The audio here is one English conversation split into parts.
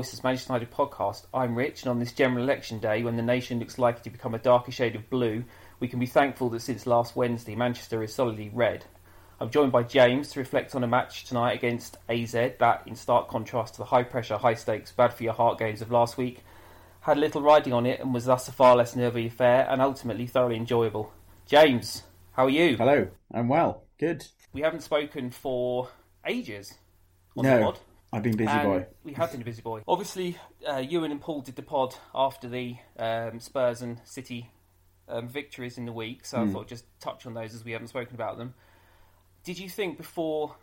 Voices Manchester United podcast. I'm Rich, and on this general election day, when the nation looks likely to become a darker shade of blue, we can be thankful that since last Wednesday, Manchester is solidly red. I'm joined by James to reflect on a match tonight against AZ that, in stark contrast to the high pressure, high stakes, bad for your heart games of last week, had little riding on it and was thus a far less nervy affair and ultimately thoroughly enjoyable. James, how are you? Hello, I'm well. Good. We haven't spoken for ages on No. I've been busy And boy. We have been a busy boy. Obviously, uh, Ewan and Paul did the pod after the um, Spurs and City um, victories in the week, so I Hmm. thought I'd just touch on those as we haven't spoken about them. Did you think before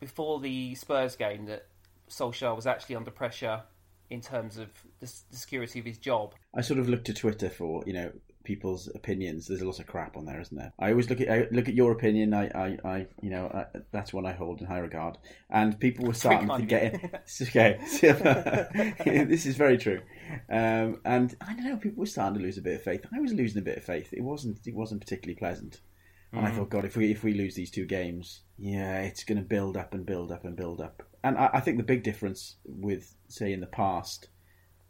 before the Spurs game that Solskjaer was actually under pressure in terms of the, the security of his job? I sort of looked to Twitter for you know people's opinions. There's a lot of crap on there, isn't there? I always look at I look at your opinion. I, I, I you know I, that's one I hold in high regard. And people were starting to get. Okay. this is very true. Um, and I don't know. People were starting to lose a bit of faith. I was losing a bit of faith. It wasn't it wasn't particularly pleasant. And I thought, God, if we if we lose these two games, yeah, it's going to build up and build up and build up. And I, I think the big difference with say in the past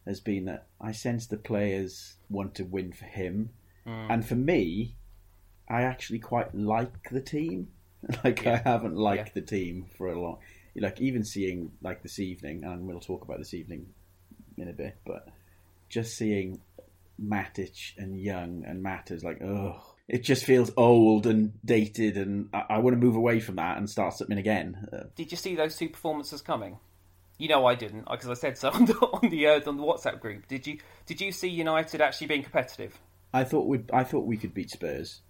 has been that I sense the players want to win for him, and for me, I actually quite like the team. Like I haven't liked Yeah. the team for a long. Like even seeing like this evening, and we'll talk about this evening in a bit, but just seeing Matic and Young and Matt is like, ugh. It just feels old and dated, and I, I want to move away from that and start something again. Uh, Did you see those two performances coming? You know I didn't, because I said so on the on the, uh, on the WhatsApp group. Did you Did you see United actually being competitive? I thought we I thought we could beat Spurs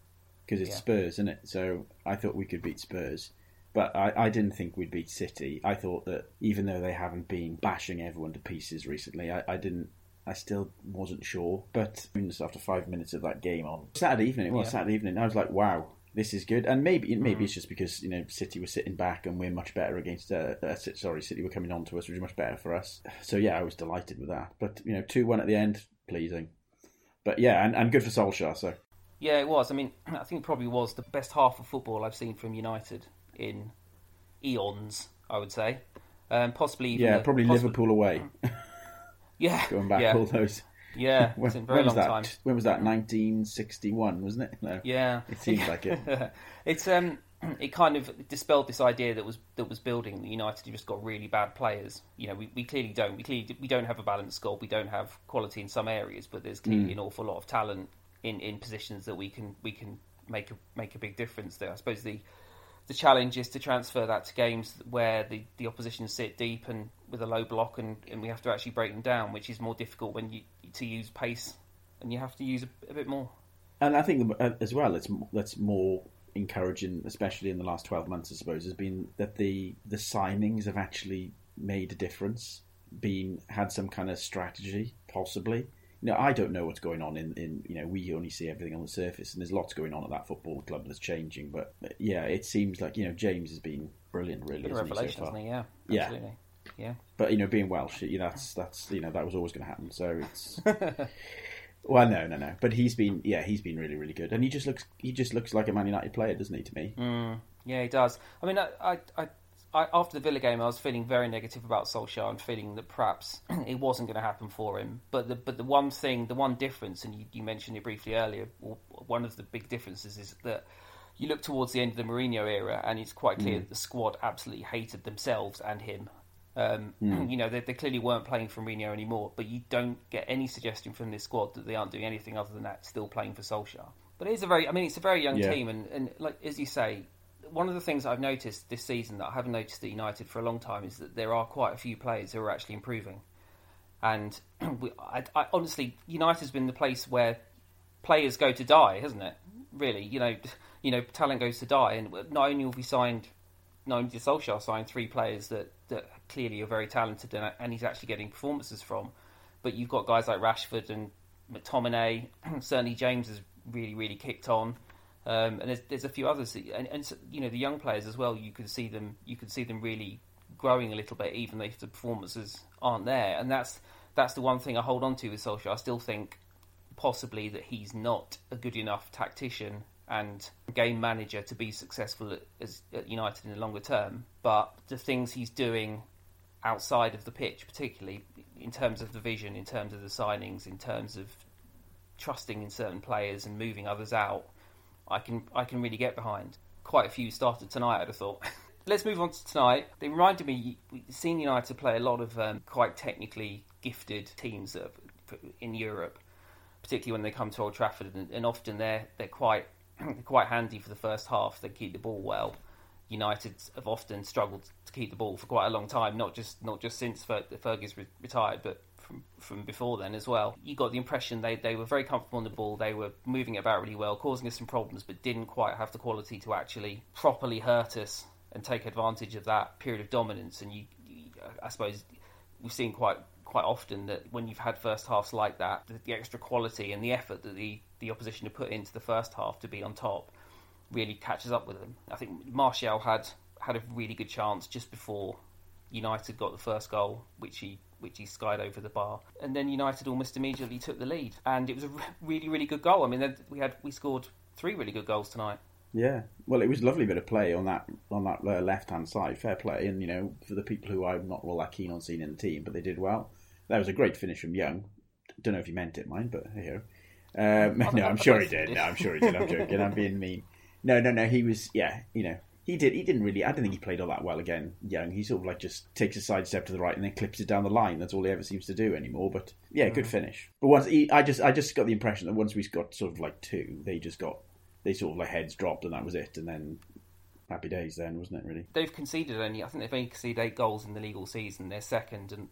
because it's Yeah. Spurs, isn't it? So I thought we could beat Spurs, but I, I didn't think we'd beat City. I thought that even though they haven't been bashing everyone to pieces recently, I, I didn't. I still wasn't sure. But after five minutes of that game on Saturday evening, it was Yeah. Saturday evening. I was like, wow. This is good, and maybe maybe it's just because you know City were sitting back and we're much better against. Uh, uh, sorry, City were coming on to us, which was much better for us. So yeah, I was delighted with that. But you know, two one at the end, pleasing. But yeah, and, and good for Solskjaer. So Yeah, it was. I mean, I think it probably was the best half of football I've seen from United in eons. I would say, um, possibly even yeah, probably possibly- Liverpool away. Yeah, Going back yeah, all those. Yeah. When, It's been a very when was long that? time. When was that? 1961, wasn't it? No. Yeah, It seems like it. it's um, it kind of dispelled this idea that was that was building that United have just got really bad players. You know, we, we clearly don't. We clearly we don't have a balanced squad. We don't have quality in some areas, but there's clearly Mm. an awful lot of talent in, in positions that we can we can make a make a big difference there. I suppose the the challenge is to transfer that to games where the, the opposition sit deep and with a low block, and, and we have to actually break them down, which is more difficult when you to use pace, and you have to use a, a bit more. And I think uh, as well, it's that's more encouraging, especially in the last 12 months, I suppose, has been that the the signings have actually made a difference, been had some kind of strategy, possibly. You know, I don't know what's going on in, in you know we only see everything on the surface, and there's lots going on at that football club that's changing. But yeah, it seems like you know James has been brilliant, really. Hasn't he, so revelation, far? isn't he? Yeah, Yeah. absolutely. Yeah. But you know, being Welsh, you know, that's that's you know that was always going to happen. So it's well, no, no, no. But he's been, yeah, he's been really, really good, and he just looks, he just looks like a Man United player, doesn't he? To me, Mm, yeah, he does. I mean, I, I, I, I, after the Villa game, I was feeling very negative about Solskjaer and feeling that perhaps it wasn't going to happen for him. But the but the one thing, the one difference, and you, you mentioned it briefly earlier, one of the big differences is that you look towards the end of the Mourinho era, and it's quite clear that the squad absolutely hated themselves and him. Um, You know, they, they clearly weren't playing for Mourinho anymore, but you don't get any suggestion from this squad that they aren't doing anything other than that, still playing for Solskjaer. But it is a very, I mean, it's a very young Yeah. team, and, and like as you say, one of the things I've noticed this season that I haven't noticed at United for a long time is that there are quite a few players who are actually improving. And we, I, I, honestly, United's been the place where players go to die, hasn't it? Really, you know, you know, talent goes to die, and not only have we signed, not only did Solskjaer sign three players that clearly are very talented, and, and he's actually getting performances from, but you've got guys like Rashford and McTominay. certainly, James has really, really kicked on. Um, and there's, there's a few others, and, and you know the young players as well. You can see them, you could see them really growing a little bit, even if the performances aren't there. And that's that's the one thing I hold on to with Solskjaer. I still think possibly that he's not a good enough tactician and game manager to be successful at, as, at United in the longer term. But the things he's doing outside of the pitch, particularly in terms of the vision, in terms of the signings, in terms of trusting in certain players and moving others out, I can I can really get behind. Quite a few started tonight, I'd have thought. Let's move on to tonight. They reminded me, we've United play a lot of um, quite technically gifted teams in Europe, particularly when they come to Old Trafford, and, and often they're they're quite quite handy for the first half. They keep the ball well. United have often struggled to keep the ball for quite a long time, not just not just since Fergie's re- retired, but from from before then as well. You got the impression they, they were very comfortable on the ball, they were moving it about really well, causing us some problems, but didn't quite have the quality to actually properly hurt us and take advantage of that period of dominance. And you, you I suppose we've seen quite quite often that when you've had first halves like that, the, the extra quality and the effort that the the opposition have put into the first half to be on top really catches up with them. I think Martial had had a really good chance just before United got the first goal, which he which he skied over the bar, and then United almost immediately took the lead, and it was a really really good goal. I mean, we had we scored three really good goals tonight. Yeah, well, it was a lovely bit of play on that on that uh, left hand side. Fair play, and you know, for the people who I'm not all that keen on seeing in the team, but they did well. That was a great finish from Young. Don't know if he meant it, mind, but here. Um, no, I'm sure he did. No, I'm sure he did. I'm joking. I'm being mean. No, no, no. He was, yeah, you know, he did. He didn't really. I don't think he played all that well again. Young. He sort of like just takes a side step to the right and then clips it down the line. That's all he ever seems to do anymore. But yeah, good mm-hmm. finish. But once he, I just, I just got the impression that once we got sort of like two, they just got, they sort of like heads dropped and that was it. And then happy days then, wasn't it? Really. They've conceded only. I think they've only conceded eight goals in the legal season. They're second, and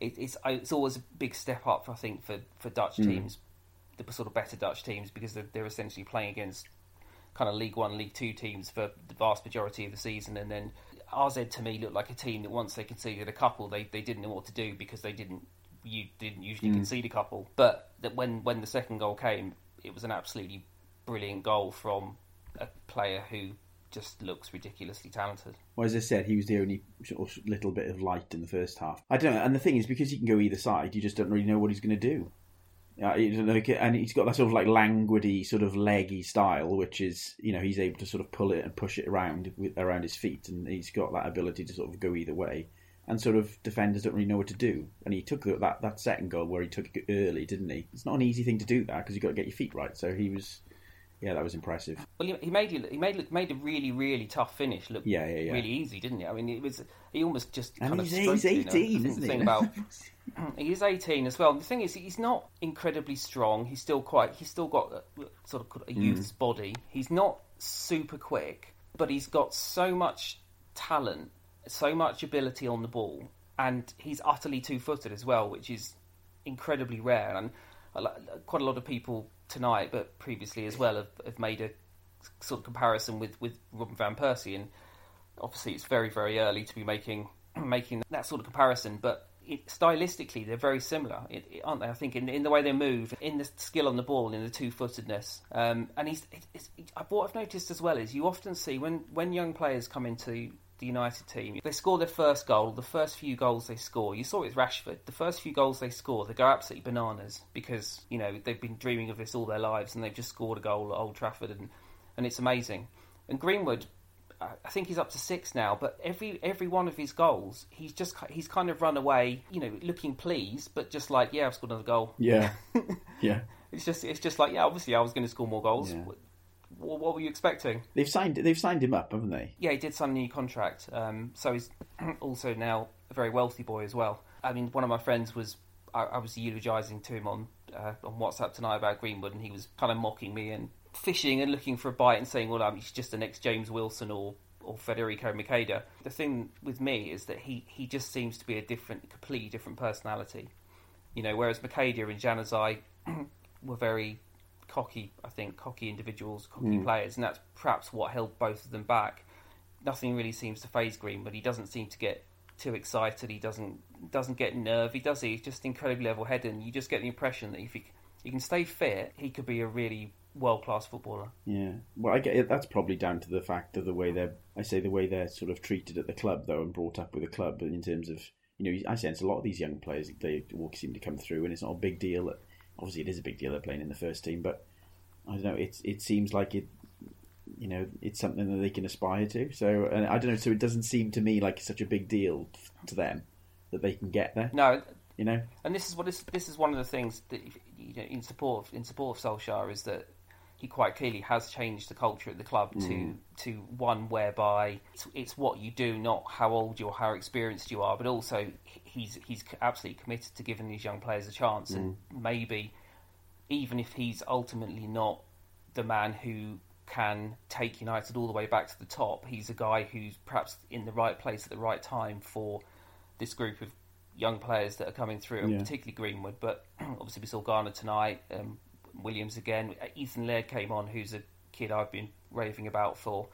it, it's it's always a big step up. I think for for Dutch mm. teams, the sort of better Dutch teams, because they're, they're essentially playing against kind of League One, League Two teams for the vast majority of the season, and then AZ to me looked like a team that once they conceded a couple, they, they didn't know what to do because they didn't you didn't usually mm. concede a couple. But that when when the second goal came, it was an absolutely brilliant goal from a player who just looks ridiculously talented. Well, as I said, he was the only sort of little bit of light in the first half. I don't know, and the thing is, because he can go either side, you just don't really know what he's going to do. Uh, and he's got that sort of like languidy, sort of leggy style, which is you know he's able to sort of pull it and push it around with, around his feet, and he's got that ability to sort of go either way. And sort of defenders don't really know what to do. And he took that that second goal where he took it early, didn't he? It's not an easy thing to do that because you've got to get your feet right. So he was yeah, that was impressive. Well, he made he made made a really really tough finish look yeah, yeah, yeah. really easy, didn't he? I mean, it was he almost just and kind he's, of he's eighteen. You know? Is the thing about he is eighteen as well. The thing is, he's not incredibly strong. He's still quite. He's still got a, sort of a youth's mm. body. He's not super quick, but he's got so much talent, so much ability on the ball, and he's utterly two footed as well, which is incredibly rare. And quite a lot of people tonight, but previously as well, have, have made a sort of comparison with, with Robin van Persie, and obviously it's very very early to be making making that sort of comparison, but. It, stylistically, they're very similar, aren't they? I think in, in the way they move, in the skill on the ball, in the two-footedness, um, and he's. what I've noticed as well is you often see when when young players come into the United team. They score their first goal, the first few goals they score. You saw it with Rashford. The first few goals they score, they go absolutely bananas because you know they've been dreaming of this all their lives, and they've just scored a goal at Old Trafford, and and it's amazing. And Greenwood, I think he's up to six now, but every every one of his goals, he's just he's kind of run away, you know, looking pleased, but just like, yeah, I've scored another goal. Yeah, yeah. It's just it's just like, yeah, obviously I was going to score more goals. Yeah what were you expecting? They've signed they've signed him up, haven't they? Yeah, he did sign a new contract. Um, so he's also now a very wealthy boy as well. I mean, one of my friends was I, I was eulogising to him on uh, on WhatsApp tonight about Greenwood, and he was kind of mocking me and fishing and looking for a bite and saying, "Well, um, he's just the next James Wilson or." Or Federico Macheda. The thing with me is that he, he just seems to be a different, completely different personality. You know, whereas Macheda and Januzaj were very cocky, I think, cocky individuals, cocky mm. players, and that's perhaps what held both of them back. Nothing really seems to phase Green, but he doesn't seem to get too excited. He doesn't doesn't get nervy, does he? He's just incredibly level-headed, and you just get the impression that if he, he can stay fit, he could be a really world-class footballer. Yeah, well, I get it. That's probably down to the fact of the way they're, I say, the way they're sort of treated at the club, though, and brought up with the club in terms of, you know, I sense a lot of these young players they all seem to come through, and it's not a big deal That, obviously it is a big deal they're playing in the first team, but I don't know. It it seems like it, you know, it's something that they can aspire to. So and I don't know. So it doesn't seem to me like such a big deal to them. that they can get there. No, You know, and this is what this, this is one of the things that you know, in support of, in support of Solskjaer is that he quite clearly has changed the culture at the club to to one whereby it's, it's what you do, not how old you or how experienced you are, but also he's he's absolutely committed to giving these young players a chance, and maybe even if he's ultimately not the man who can take United all the way back to the top, he's a guy who's perhaps in the right place at the right time for this group of young players that are coming through, and particularly Greenwood. But obviously, we saw Garner tonight, um, Williams again. Ethan Laird came on, who's a kid I've been raving about for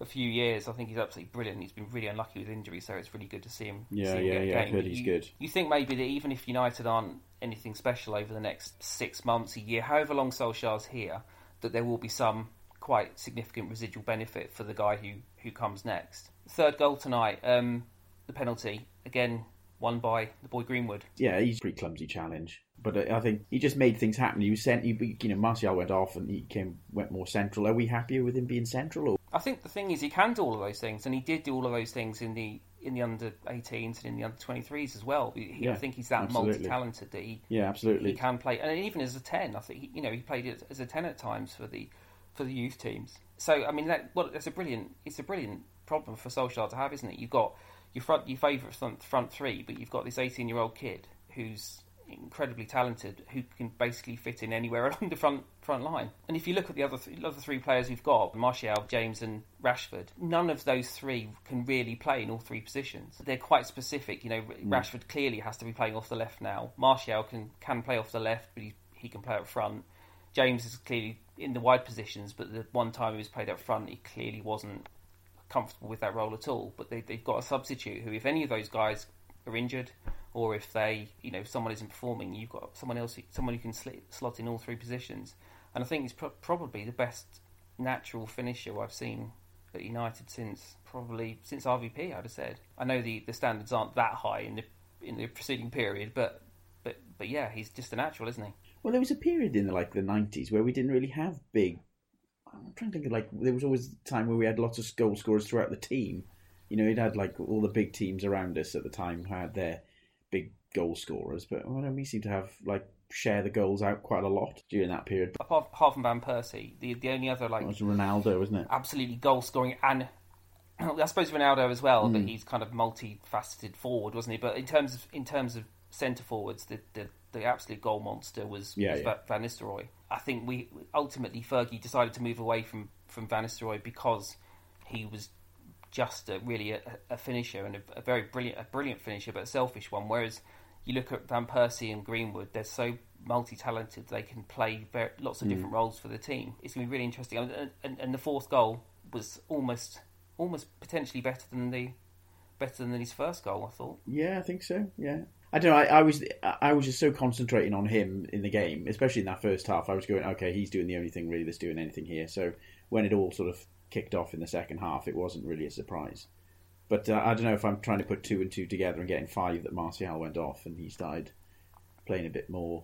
a few years. I think he's absolutely brilliant. He's been really unlucky with injury, so it's really good to see him. Yeah, see him yeah, yeah, game. heard But he's you, good. You think maybe that even if United aren't anything special over the next six months, a year, however long Solskjaer's here, that there will be some quite significant residual benefit for the guy who, who comes next. Third goal tonight, um, the penalty, again won by the boy Greenwood. yeah, he's a pretty clumsy challenge, but I think he just made things happen. He was sent. He, you know, Martial went off and he came went more central. Are we happier with him being central? Or I think the thing is he can do all of those things, and he did do all of those things in the in the under 18s and in the under 23s as well. He, Yeah, I think he's that multi-talented that he yeah, absolutely he can play, and even as a ten, I think he- you know he played as a ten at times for the for the youth teams. So I mean, that, well, it's a brilliant it's a brilliant problem for Solskjaer to have, isn't it? You've got your front your favourite front, front three, but you've got this eighteen year old kid who's incredibly talented, who can basically fit in anywhere along the front front line. And if you look at the other th- other three players we've got, Martial, James, and Rashford, none of those three can really play in all three positions. They're quite specific. You know, mm. Rashford clearly has to be playing off the left now. Martial can can play off the left, but he he can play up front. James is clearly in the wide positions, but the one time he was played up front, he clearly wasn't comfortable with that role at all. But they, they've got a substitute who, if any of those guys are injured, or if they, you know, if someone isn't performing, you've got someone else, someone who can slot in all three positions. And I think he's pro- probably the best natural finisher I've seen at United since probably since RVP. I'd have said. I know the, the standards aren't that high in the in the preceding period, but but but yeah, he's just a natural, isn't he? Well, there was a period in the, like the nineties where we didn't really have big. I'm trying to think of like there was always a time where we had lots of goal scorers throughout the team. You know, it had like all the big teams around us at the time had their goal scorers, but well, we seem to have like share the goals out quite a lot during that period. Apart, apart from Van Persie, the the only other like It was Ronaldo, wasn't it? absolutely goal scoring and I suppose Ronaldo as well, Hmm. but he's kind of multifaceted forward, wasn't he? But in terms of in terms of centre forwards, the, the the absolute goal monster was, Yeah, was yeah. Van Nistelrooy. I think we ultimately Fergie decided to move away from from Van Nistelrooy because he was just a, really a, a finisher and a, a very brilliant a brilliant finisher, but a selfish one. Whereas you look at Van Persie and Greenwood, they're so multi-talented; they can play very, lots of Hmm. different roles for the team. It's going to be really interesting. And, and, and the fourth goal was almost almost potentially better than the better than his first goal. I thought. Yeah, I think so. Yeah, I don't know. I, I was I was just so concentrating on him in the game, especially in that first half. I was going, okay, he's doing the only thing really that's doing anything here. So when it all sort of kicked off in the second half, it wasn't really a surprise. But uh, I don't know if I'm trying to put two and two together and getting five that Martial went off and he started playing a bit more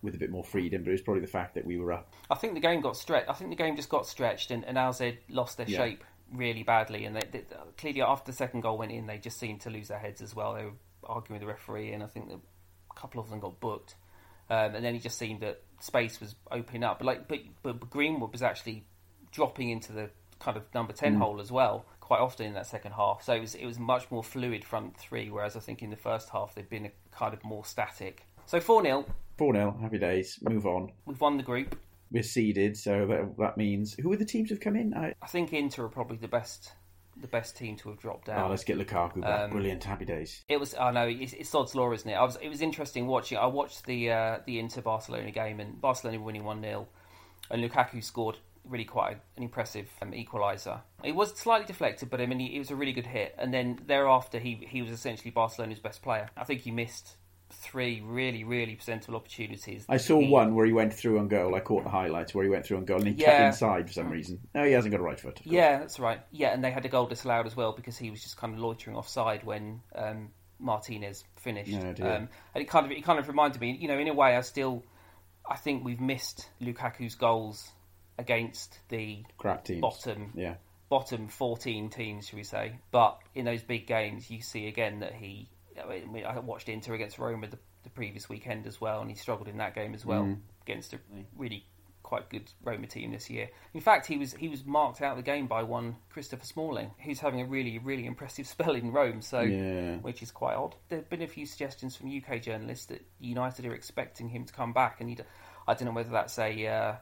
with a bit more freedom. But it was probably the fact that we were up. I think the game got stretched. I think the game just got stretched, and, and AZ lost their Yeah. shape really badly. And they, they, clearly, after the second goal went in, they just seemed to lose their heads as well. They were arguing with the referee, and I think a couple of them got booked. Um, and then he just seemed that space was opening up. But like, but, but Greenwood was actually dropping into the kind of number ten hole as well quite often in that second half. So it was it was much more fluid front three. Whereas I think in the first half they've been a kind of more static. So four 0 4 0, happy days, move on. We've won the group. We're seeded, so that, that means. Who are the teams who've come in? I, I think Inter are probably the best, the best team to have dropped down. oh, let's get Lukaku back. Um, Brilliant, happy days. It was. I know it's, it's Sod's law, isn't it? I was. It was interesting watching. I watched the uh, the Inter Barcelona game, and Barcelona winning one 0 and Lukaku scored really quite an impressive um, equaliser. It was slightly deflected, but I mean, he, it was a really good hit. And then thereafter, he he was essentially Barcelona's best player. I think he missed three really really presentable opportunities. I saw He- one where he went through on goal. I caught the highlights where he went through on goal and he Yeah. kept inside for some reason. No, he hasn't got a right foot. Yeah, that's right. Yeah, and they had a goal disallowed as well because he was just kind of loitering offside when um, Martinez finished. Dear. um, and it kind of it kind of reminded me, you know, in a way, I still I think we've missed Lukaku's goals against the crap teams. bottom Yeah, bottom 14 teams, should we say? But in those big games, you see again that he I, mean, I watched Inter against Roma the, the, previous weekend as well, and he struggled in that game as well mm. against a really quite good Roma team this year. In fact, he was he was marked out of the game by one Christopher Smalling, who's having a really really impressive spell in Rome. So, yeah. which is quite odd. There've been a few suggestions from UK journalists that United are expecting him to come back, and I don't know whether that's a uh,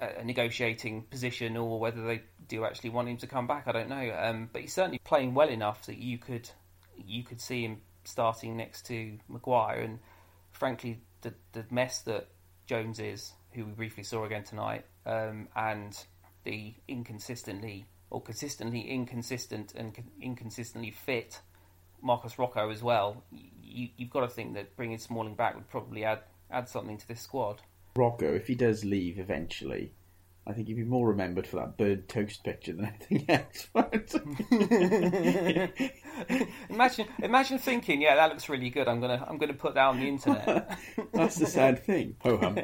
a negotiating position or whether they do actually want him to come back. I don't know. Um, but he's certainly playing well enough that you could you could see him starting next to Maguire. And frankly, the the mess that Jones is, who we briefly saw again tonight, um, and the inconsistently or consistently inconsistent and inconsistently fit Marcos Rojo as well. You, you've got to think that bringing Smalling back would probably add add something to this squad. Rojo, if he does leave eventually, I think he'd be more remembered for that bird toast picture than anything else. imagine, imagine thinking, yeah, that looks really good. I'm gonna, I'm gonna put that on the internet. That's the sad thing. Ho hum.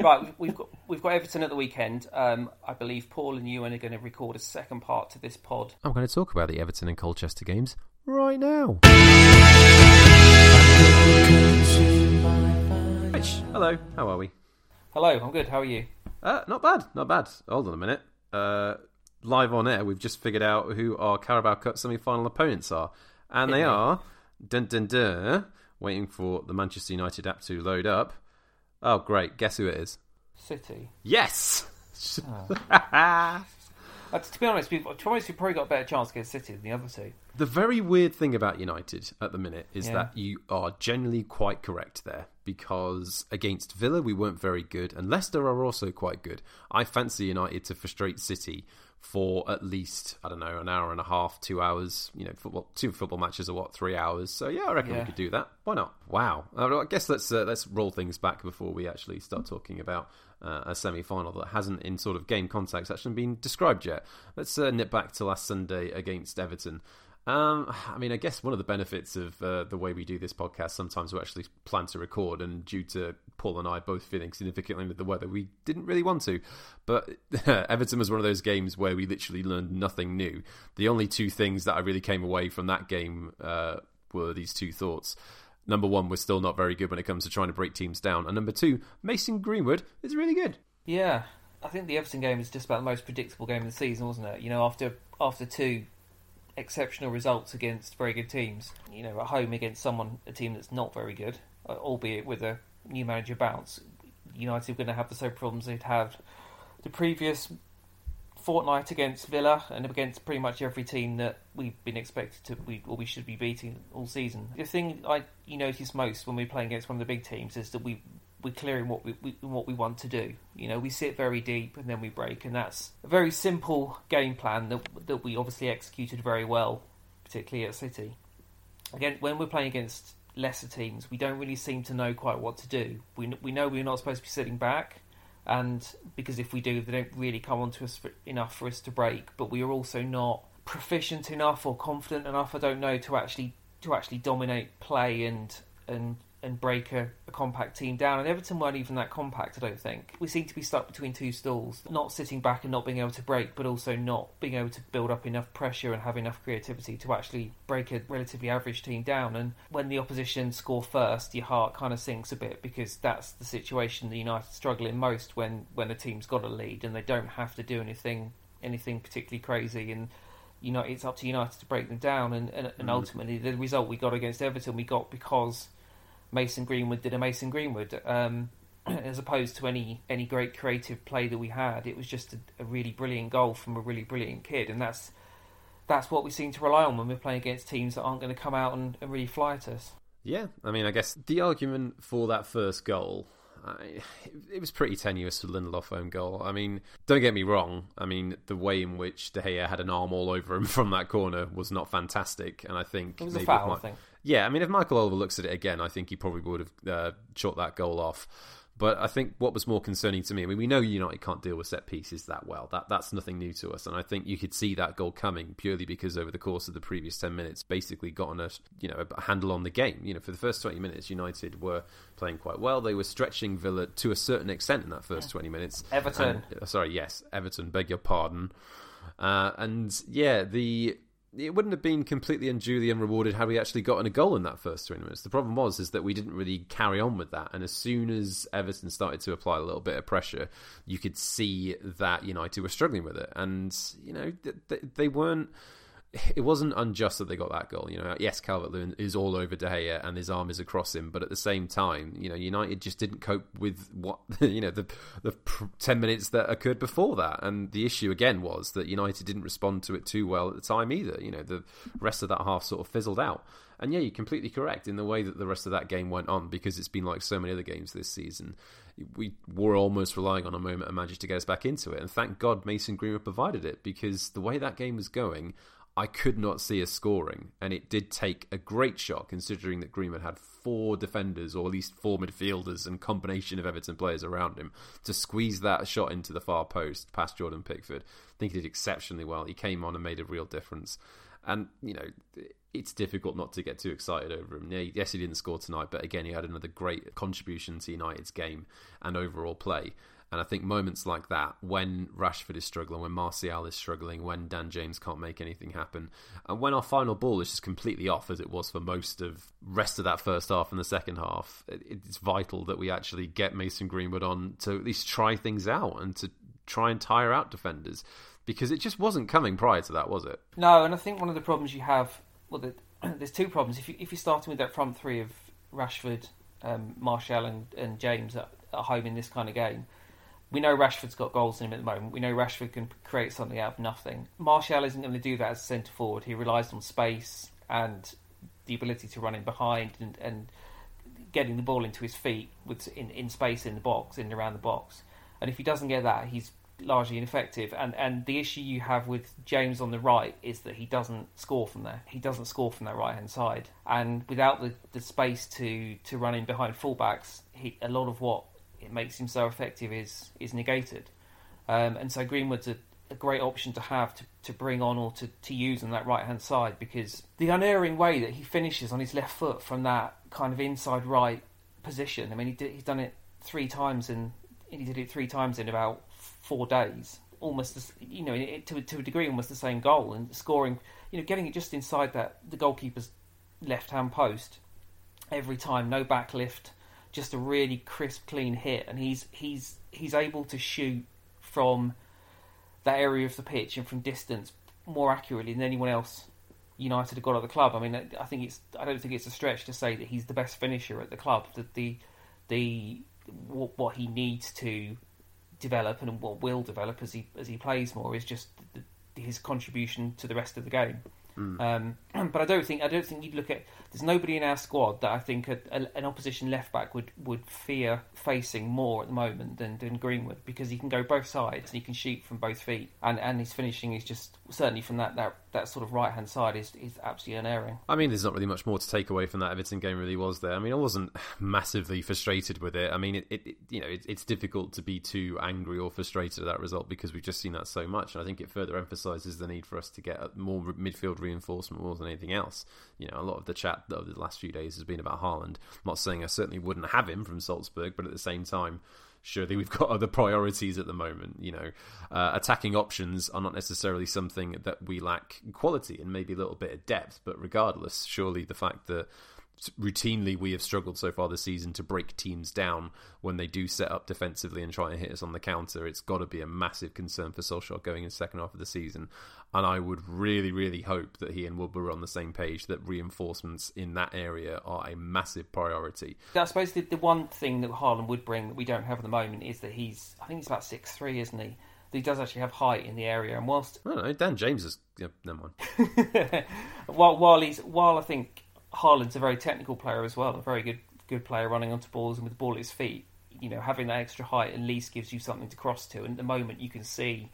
right, we've got, we've got Everton at the weekend. Um, I believe Paul and Ewan are going to record a second part to this pod. I'm going to talk about the Everton and Colchester games right now. Rich, hello. How are we? Hello, I'm good. How are you? Uh, not bad, not bad. Hold on a minute. Uh, live on air, we've just figured out who our Carabao Cup semi-final opponents are, and they are dun dun dun. Waiting for the Manchester United app to load up. Oh, great! Guess who it is? City. Yes. Oh. Uh, to be honest, we've, to be honest, we've probably got a better chance against City than the other two. The very weird thing about United at the minute is yeah. that you are generally quite correct there because against Villa we weren't very good, and Leicester are also quite good. I fancy United to frustrate City for at least I don't know an hour and a half, two hours. You know, football two football matches are what three hours. So yeah, I reckon yeah. we could do that. Why not? Wow. I guess let's uh, let's roll things back before we actually start talking about uh, a semi final that hasn't, in sort of game context, actually been described yet. Let's uh, nip back to last Sunday against Everton. Um, I mean, I guess one of the benefits of uh, the way we do this podcast, sometimes we actually plan to record, and due to Paul and I both feeling significantly under the weather, we didn't really want to. But Everton was one of those games where we literally learned nothing new. The only two things that I really came away from that game uh, were these two thoughts number one, we're still not very good when it comes to trying to break teams down. And number two, Mason Greenwood is really good. Yeah, I think the Everton game is just about the most predictable game of the season, wasn't it? You know, after after two exceptional results against very good teams, you know, at home against someone a team that's not very good, uh, albeit with a new manager bounce, United are going to have the same problems they'd had the previous fortnight against Villa and against pretty much every team that we've been expected to, we, or we should be beating all season. The thing I you notice most when we're playing against one of the big teams is that we we're clearing what we, we, what we want to do. You know, we sit very deep and then we break, and that's a very simple game plan that that we obviously executed very well, particularly at City. Again, when we're playing against lesser teams, we don't really seem to know quite what to do. We we know we're not supposed to be sitting back and because if we do, they don't really come onto us for, enough for us to break. But we are also not proficient enough or confident enough, I don't know, to actually to actually dominate play and and and break a, a, compact team down. And Everton weren't even that compact, I don't think. We seem to be stuck between two stools, not sitting back and not being able to break, but also not being able to build up enough pressure and have enough creativity to actually break a relatively average team down. And when the opposition score first, your heart kind of sinks a bit because that's the situation the United struggle in most when when a team's got a lead and they don't have to do anything anything particularly crazy and you know it's up to United to break them down and, and, and mm. ultimately the result we got against Everton we got because Mason Greenwood did a Mason Greenwood. Um, as opposed to any any great creative play that we had, it was just a, a, really brilliant goal from a really brilliant kid, and that's that's what we seem to rely on when we're playing against teams that aren't going to come out and, and really fly at us. Yeah, I mean, I guess the argument for that first goal I, it was pretty tenuous for Lindelof own goal. I mean, don't get me wrong. I mean, the way in which De Gea had an arm all over him from that corner was not fantastic, and I think it was a foul. I think. Yeah, I mean, if Michael Oliver looks at it again, I think he probably would have uh, shot that goal off. But I think what was more concerning to me, I mean, we know United can't deal with set pieces that well. That that's nothing new to us, and I think you could see that goal coming purely because over the course of the previous ten minutes, basically gotten a you know a handle on the game. You know, for the first twenty minutes, United were playing quite well. They were stretching Villa to a certain extent in that first twenty minutes. Everton, and, uh, sorry, yes, Everton. Beg your pardon. Uh, and yeah, the it wouldn't have been completely unduly unrewarded had we actually gotten a goal in that first 20 minutes. The problem was is that we didn't really carry on with that, and as soon as Everton started to apply a little bit of pressure, you could see that United were struggling with it, and you know they, they weren't it wasn't unjust that they got that goal. You know, yes, Calvert Lewin is all over De Gea and his arm is across him, but at the same time, you know, United just didn't cope with what you know the the ten minutes that occurred before that. And the issue again was that United didn't respond to it too well at the time either. You know, the rest of that half sort of fizzled out. And yeah, you're completely correct in the way that the rest of that game went on because it's been like so many other games this season. We were almost relying on a moment of magic to get us back into it, and thank God Mason Greenwood provided it because the way that game was going. I could not see us scoring, and it did take a great shot considering that Greenwood had four defenders, or at least four midfielders, and combination of Everton players around him to squeeze that shot into the far post past Jordan Pickford. I think he did exceptionally well. He came on and made a real difference, and you know it's difficult not to get too excited over him. Yes, he didn't score tonight, but again, he had another great contribution to United's game and overall play. And I think moments like that, when Rashford is struggling, when Martial is struggling, when Dan James can't make anything happen, and when our final ball is just completely off, as it was for most of rest of that first half and the second half, it's vital that we actually get Mason Greenwood on to at least try things out and to try and tire out defenders because it just wasn't coming prior to that, was it? No, and I think one of the problems you have, well, the, there's two problems. If you if you're starting with that front three of Rashford, um, and, and James at, at home in this kind of game we know Rashford's got goals in him at the moment. We know Rashford can create something out of nothing. Martial isn't going to do that as a centre forward. He relies on space and the ability to run in behind and, and getting the ball into his feet with in, in space in the box, in and around the box. And if he doesn't get that, he's largely ineffective. And and the issue you have with James on the right is that he doesn't score from there. He doesn't score from that right hand side. And without the, the space to, to run in behind fullbacks, he, a lot of what it makes him so effective is is negated. Um, and so Greenwood's a, a, great option to have to, to bring on or to, to use on that right hand side because the unerring way that he finishes on his left foot from that kind of inside right position. I mean, he did, he's done it three times and he did it three times in about four days. Almost, you know, to to a degree, almost the same goal and scoring. You know, getting it just inside that the goalkeeper's left hand post every time, no backlift just a really crisp, clean hit, and he's he's he's able to shoot from that area of the pitch and from distance more accurately than anyone else United have got at the club. I mean, I think it's I don't think it's a stretch to say that he's the best finisher at the club. That the the what what he needs to develop and what will develop as he as he plays more is just the, his contribution to the rest of the game. Mm. Um, but I don't think I don't think you'd look at. There's nobody in our squad that I think a, a, an opposition left back would, would fear facing more at the moment than, than Greenwood because he can go both sides and he can shoot from both feet and, and his finishing is just certainly from that, that, that sort of right hand side is is absolutely unerring. I mean, there's not really much more to take away from that Everton game. Really, was there? I mean, I wasn't massively frustrated with it. I mean, it, it, you know it, it's difficult to be too angry or frustrated at that result because we've just seen that so much, and I think it further emphasises the need for us to get more midfield reinforcement more than anything else. You know, a lot of the chat over the last few days has been about Haaland. I'm not saying I certainly wouldn't have him from Salzburg, but at the same time, surely we've got other priorities at the moment. You know, uh, attacking options are not necessarily something that we lack quality and maybe a little bit of depth, but regardless, surely the fact that routinely we have struggled so far this season to break teams down when they do set up defensively and try and hit us on the counter. It's got to be a massive concern for Solskjaer going in the second half of the season. And I would really, really hope that he and Woodward are on the same page that reinforcements in that area are a massive priority. I suppose the, the one thing that Haaland would bring that we don't have at the moment is that he's, I think he's about six three, isn't he? he does actually have height in the area. And whilst I don't know, Dan James is yeah, never mind. while while he's while I think Haaland's a very technical player as well, a very good good player running onto balls and with the ball at his feet. You know, having that extra height at least gives you something to cross to. And at the moment, you can see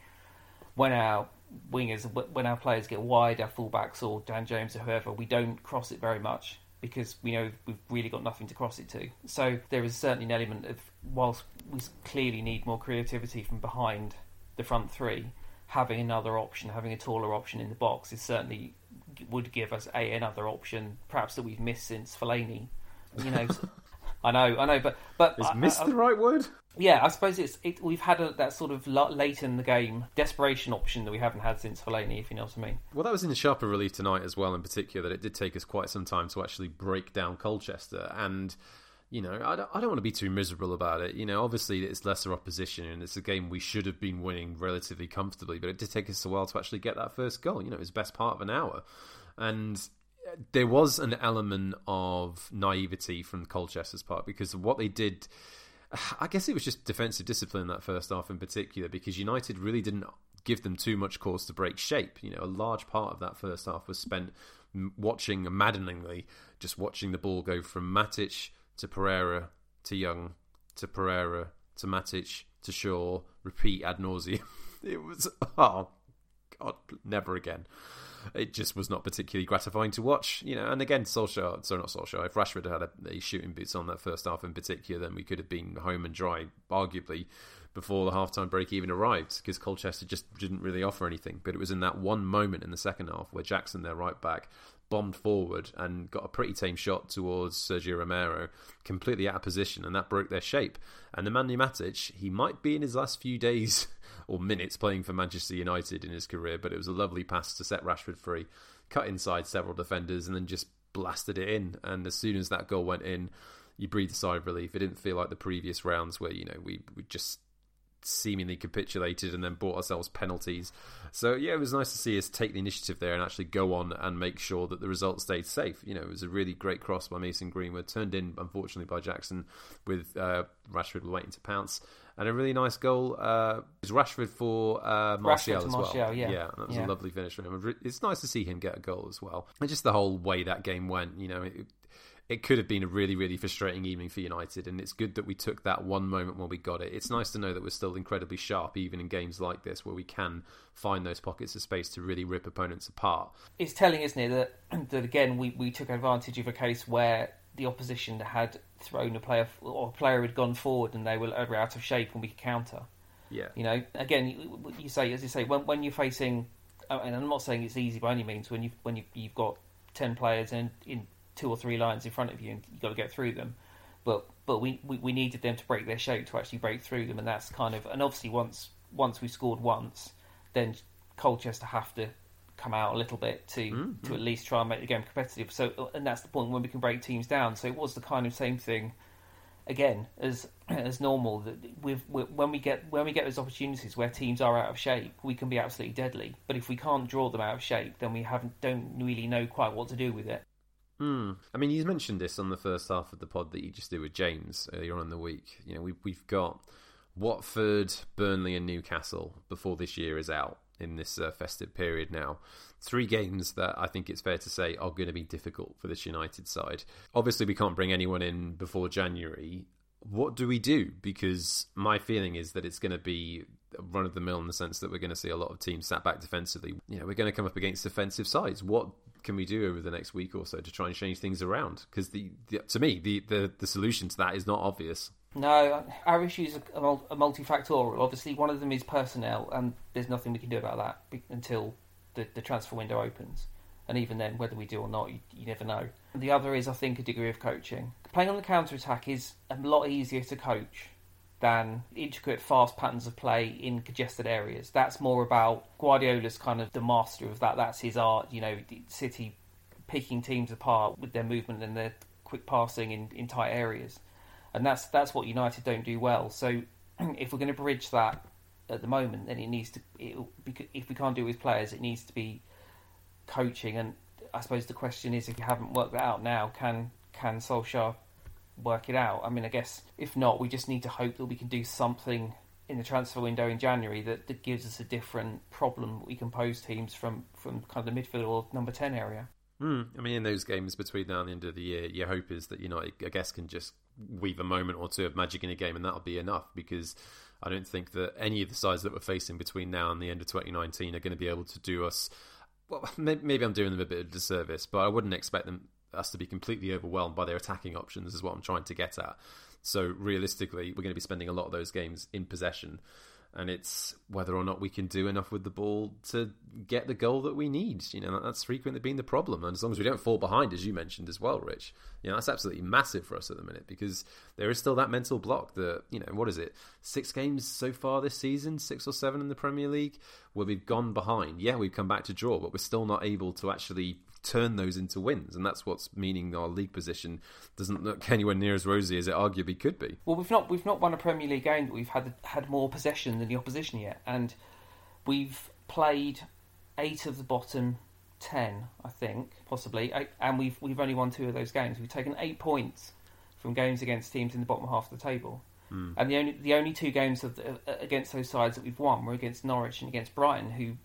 when our wingers, when our players get wide, our fullbacks or Dan James or whoever, we don't cross it very much because we know we've really got nothing to cross it to. So there is certainly an element of, whilst we clearly need more creativity from behind the front three, having another option, having a taller option in the box is certainly would give us a another option, perhaps that we've missed since Fellaini. You know, I know, I know, but but is I, "miss" I, the right word? Yeah, I suppose it's it, we've had a, that sort of late in the game desperation option that we haven't had since Fellaini, if you know what I mean. Well, that was in the sharper relief tonight as well, in particular, that it did take us quite some time to actually break down Colchester. And, you know, I don't, I don't want to be too miserable about it. You know, obviously it's lesser opposition and it's a game we should have been winning relatively comfortably, but it did take us a while to actually get that first goal. You know, it was best part of an hour. And there was an element of naivety from Colchester's part because what they did I guess it was just defensive discipline in that first half in particular because United really didn't give them too much cause to break shape. You know, a large part of that first half was spent watching maddeningly, just watching the ball go from Matic to Pereira to Young to Pereira to Matic to Shaw, repeat ad nauseum. It was oh god, never again it just was not particularly gratifying to watch. You know, and again, Solskjaer, sorry, not Solskjaer. If Rashford had a, shooting boots on that first half in particular, then we could have been home and dry, arguably, before the halftime break even arrived, because Colchester just didn't really offer anything. But it was in that one moment in the second half where Jackson, their right back, bombed forward and got a pretty tame shot towards Sergio Romero, completely out of position, and that broke their shape. And the man Matic, he might be in his last few days or minutes playing for Manchester United in his career, but it was a lovely pass to set Rashford free, cut inside several defenders, and then just blasted it in. And as soon as that goal went in, you breathe a sigh of relief. It didn't feel like the previous rounds where you know we, we just seemingly capitulated and then bought ourselves penalties. So yeah, it was nice to see us take the initiative there and actually go on and make sure that the result stayed safe. You know, it was a really great cross by Mason Greenwood, turned in unfortunately by Jackson, with uh, Rashford waiting to pounce, and a really nice goal. Uh, it was Rashford for uh, Martial as Martial, well. Yeah, yeah, that was yeah. a lovely finish from him. It's nice to see him get a goal as well, and just the whole way that game went. You know. It, it could have been a really, really frustrating evening for United, and it's good that we took that one moment when we got it. It's nice to know that we're still incredibly sharp, even in games like this, where we can find those pockets of space to really rip opponents apart. It's telling, isn't it, that that again we, we took advantage of a case where the opposition had thrown a player or a player had gone forward and they were out of shape and we could counter. Yeah, you know, again, you, you say as you say when when you're facing, and I'm not saying it's easy by any means when you when you you've got ten players and in two or three lines in front of you, and you've got to get through them. But but we, we, we needed them to break their shape to actually break through them, and that's kind of and obviously once once we scored once, then Colchester have to come out a little bit to mm-hmm. to at least try and make the game competitive. So and that's the point when we can break teams down. So it was the kind of same thing again as as normal that with, when we get when we get those opportunities where teams are out of shape, we can be absolutely deadly. But if we can't draw them out of shape, then we haven't don't really know quite what to do with it. Hmm. I mean, you mentioned this on the first half of the pod that you just did with James earlier on in the week. You know, we, we've got Watford, Burnley, and Newcastle before this year is out in this uh, festive period now. Three games that I think it's fair to say are going to be difficult for this United side. Obviously, we can't bring anyone in before January. What do we do? Because my feeling is that it's going to be run of the mill in the sense that we're going to see a lot of teams sat back defensively. You know, we're going to come up against defensive sides. What can we do over the next week or so to try and change things around? Because the, the, to me, the, the the solution to that is not obvious. No, our issues are, multifactorial. Obviously, one of them is personnel, and there's nothing we can do about that until the, the transfer window opens. And even then, whether we do or not, you, you never know. The other is, I think, a degree of coaching. Playing on the counter attack is a lot easier to coach than intricate, fast patterns of play in congested areas. That's more about Guardiola's kind of the master of that. That's his art. You know, City picking teams apart with their movement and their quick passing in, in tight areas, and that's that's what United don't do well. So if we're going to bridge that at the moment, then it needs to. if we can't do it with players, it needs to be coaching. And I suppose the question is, if you haven't worked that out now, can can Solskjaer work it out. I mean, I guess if not, we just need to hope that we can do something in the transfer window in January that, that gives us a different problem we can pose teams from, from kind of the midfield or number 10 area. Mm, I mean, in those games between now and the end of the year, your hope is that United, I guess, can just weave a moment or two of magic in a game, and that'll be enough. Because I don't think that any of the sides that we're facing between now and the end of 2019 are going to be able to do us. Well, maybe I'm doing them a bit of disservice, but I wouldn't expect them us to be completely overwhelmed by their attacking options, is what I'm trying to get at. So realistically, we're going to be spending a lot of those games in possession. and it's whether or not we can do enough with the ball to get the goal that we need. You know, that's frequently been the problem. And as long as we don't fall behind, as you mentioned as well, Rich, you know, that's absolutely massive for us at the minute because there is still that mental block that, you know, what is it? Six games so far this season, six or seven in the Premier League, where we've gone behind. Yeah, we've come back to draw, but we're still not able to actually turn those into wins, and that's what's meaning our league position doesn't look anywhere near as rosy as it arguably could be. Well, we've not we've not won a Premier League game that we've had had more possession than the opposition yet, and we've played eight of the bottom ten, I think, possibly, and we've we've only won two of those games. We've taken eight points from games against teams in the bottom half of the table. Mm. And the only the only two games of the, against those sides that we've won were against Norwich and against Brighton, who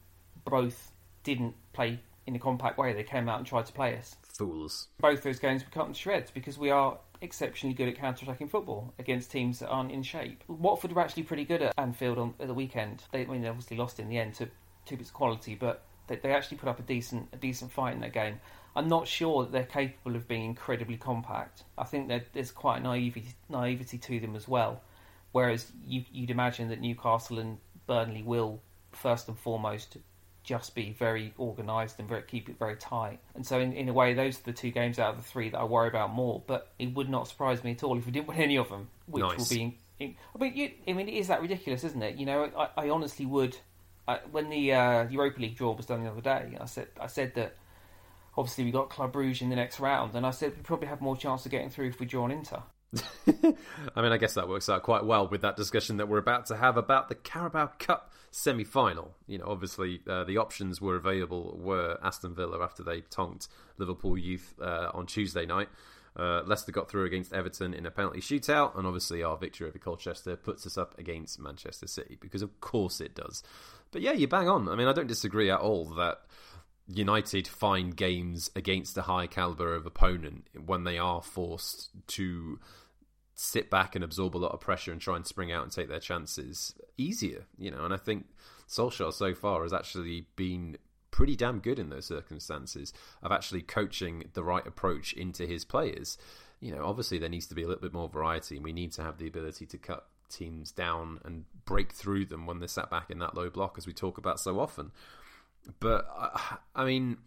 both didn't play in a compact way. They came out and tried to play us. Fools. Both those games were cut to shreds because we are exceptionally good at counter-attacking football against teams that aren't in shape. Watford were actually pretty good at Anfield on at the weekend. They, I mean, they obviously lost in the end to two bits of quality, but they, they actually put up a decent a decent fight in that game. I'm not sure that they're capable of being incredibly compact. I think that there's quite naivety, naivety to them as well. Whereas you, you'd imagine that Newcastle and Burnley will first and foremost just be very organised and very, keep it very tight. And so, in, in a way, those are the two games out of the three that I worry about more. But it would not surprise me at all if we didn't win any of them, which nice. will be. In, I mean, you, I mean, it is that ridiculous, isn't it? You know, I, I honestly would. I, when the uh, Europa League draw was done the other day, I said I said that obviously we got Club Brugge in the next round, and I said we probably have more chance of getting through if we draw an Inter. I mean, I guess that works out quite well with that discussion that we're about to have about the Carabao Cup semi final. You know, obviously, uh, the options were available were Aston Villa after they tonked Liverpool Youth uh, on Tuesday night. Uh, Leicester got through against Everton in a penalty shootout, and obviously, our victory over Colchester puts us up against Manchester City because, of course, it does. But yeah, you bang on. I mean, I don't disagree at all that United find games against a high caliber of opponent when they are forced to sit back and absorb a lot of pressure and try and spring out and take their chances easier, you know. And I think Solskjaer so far has actually been pretty damn good in those circumstances of actually coaching the right approach into his players. You know, obviously there needs to be a little bit more variety, and we need to have the ability to cut teams down and break through them when they're sat back in that low block, as we talk about so often. But I mean,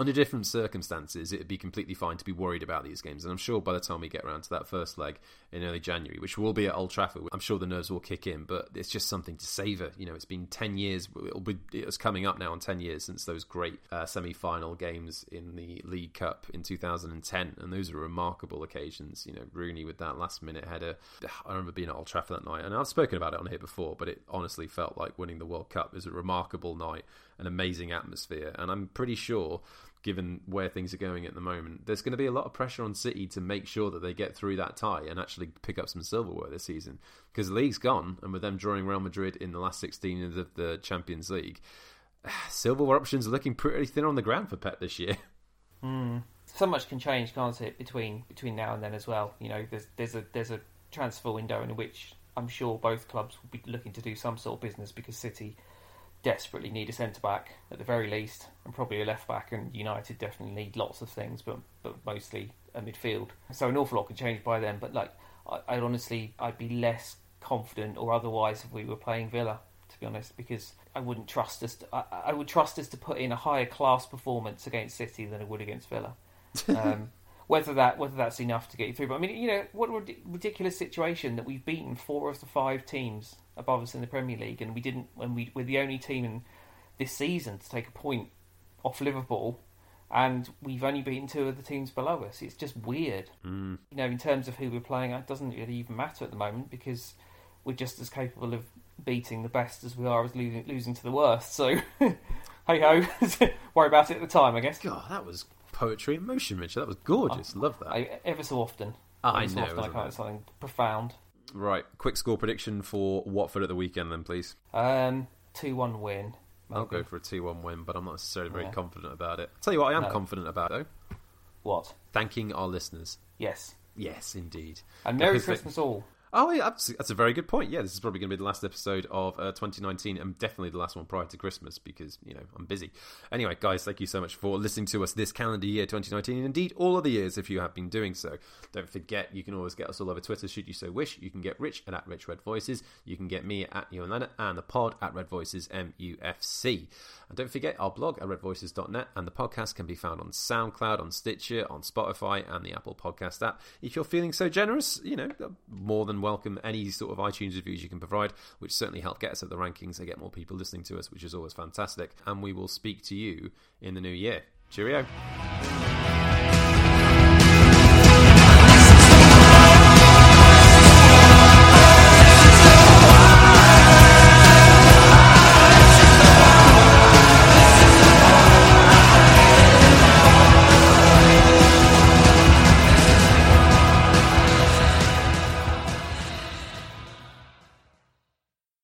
under different circumstances, it'd be completely fine to be worried about these games. And I'm sure by the time we get around to that first leg in early January, which will be at Old Trafford, I'm sure the nerves will kick in. But it's just something to savour. You know, it's been ten years. It'll be, it's coming up now on ten years since those great uh, semi-final games in the League Cup in 2010, and those are remarkable occasions. You know, Rooney with that last-minute header. I remember being at Old Trafford that night, and I've spoken about it on here before, but it honestly felt like winning the World Cup. is a remarkable night, an amazing atmosphere, and I'm pretty sure given where things are going at the moment. There's going to be a lot of pressure on City to make sure that they get through that tie and actually pick up some silverware this season because the league's gone, and with them drawing Real Madrid in the last 16 of the Champions League, silverware options are looking pretty thin on the ground for Pep this year. Mm. So much can change, can't it, between between now and then as well. You know, there's there's a there's a transfer window in which I'm sure both clubs will be looking to do some sort of business because City desperately need a centre back at the very least, and probably a left back. And United definitely need lots of things, but but mostly a midfield. So an awful lot could change by then. But like, I, I honestly, I'd be less confident or otherwise if we were playing Villa. To be honest, because I wouldn't trust us. To, I, I would trust us to put in a higher class performance against City than I would against Villa. Um, whether that whether that's enough to get you through. But I mean, you know, what a ridiculous situation that we've beaten four of the five teams above us in the Premier League, and we didn't. When we we're the only team in this season to take a point off Liverpool, and we've only beaten two of the teams below us. It's just weird. Mm. You know, in terms of who we're playing, it doesn't really even matter at the moment because we're just as capable of beating the best as we are as losing, losing to the worst. So, hey ho, worry about it at the time, I guess. God, that was poetry in motion, Richard. That was gorgeous. Love that. I, ever so often. I ever know. So often I come up something profound. Right, quick score prediction for Watford at the weekend, then, please. Um, two one win. I'll go for a two one win, but I'm not necessarily very Yeah. confident about it. tell you what, I am No. confident about though. What? Thanking our listeners. Yes. Yes, indeed. And Merry. Christmas all. Oh, yeah, that's, a very good point. Yeah, this is probably going to be the last episode of uh, 2019 and definitely the last one prior to Christmas because, you know, I'm busy. Anyway, guys, thank you so much for listening to us this calendar year 2019 and indeed all of the years if you have been doing so. Don't forget, you can always get us all over Twitter should you so wish. You can get Rich at, at Rich Red Voices. You can get me at Leonard and the pod at Red Voices MUFC. And don't forget our blog at redvoices.net and the podcast can be found on SoundCloud, on Stitcher, on Spotify and the Apple Podcast app. If you're feeling so generous, you know, more than welcome any sort of iTunes reviews you can provide, which certainly help get us up the rankings and get more people listening to us, which is always fantastic. And we will speak to you in the new year. Cheerio.